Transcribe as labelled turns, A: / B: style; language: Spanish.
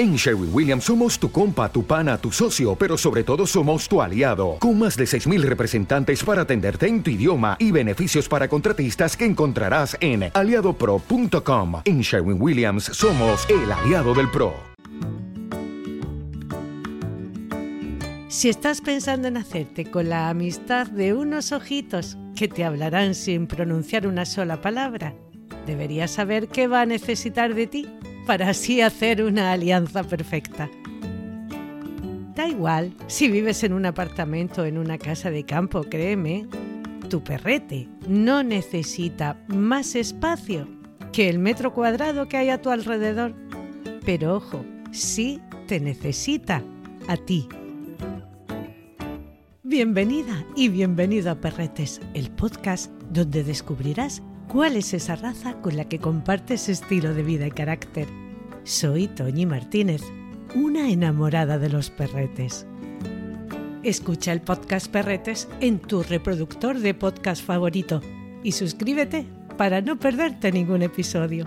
A: En Sherwin Williams somos tu compa, tu pana, tu socio, pero sobre todo somos tu aliado, con más de 6.000 representantes para atenderte en tu idioma y beneficios para contratistas que encontrarás en aliadopro.com. En Sherwin Williams somos el aliado del PRO.
B: Si estás pensando en hacerte con la amistad de unos ojitos que te hablarán sin pronunciar una sola palabra, deberías saber qué va a necesitar de ti para así hacer una alianza perfecta. Da igual si vives en un apartamento o en una casa de campo, créeme, tu perrete no necesita más espacio que el metro cuadrado que hay a tu alrededor. Pero ojo, sí te necesita a ti. Bienvenida y bienvenido a Perretes, el podcast donde descubrirás cuál es esa raza con la que compartes estilo de vida y carácter. Soy Toñi Martínez, una enamorada de los perretes. Escucha el podcast Perretes en tu reproductor de podcast favorito y suscríbete para no perderte ningún episodio.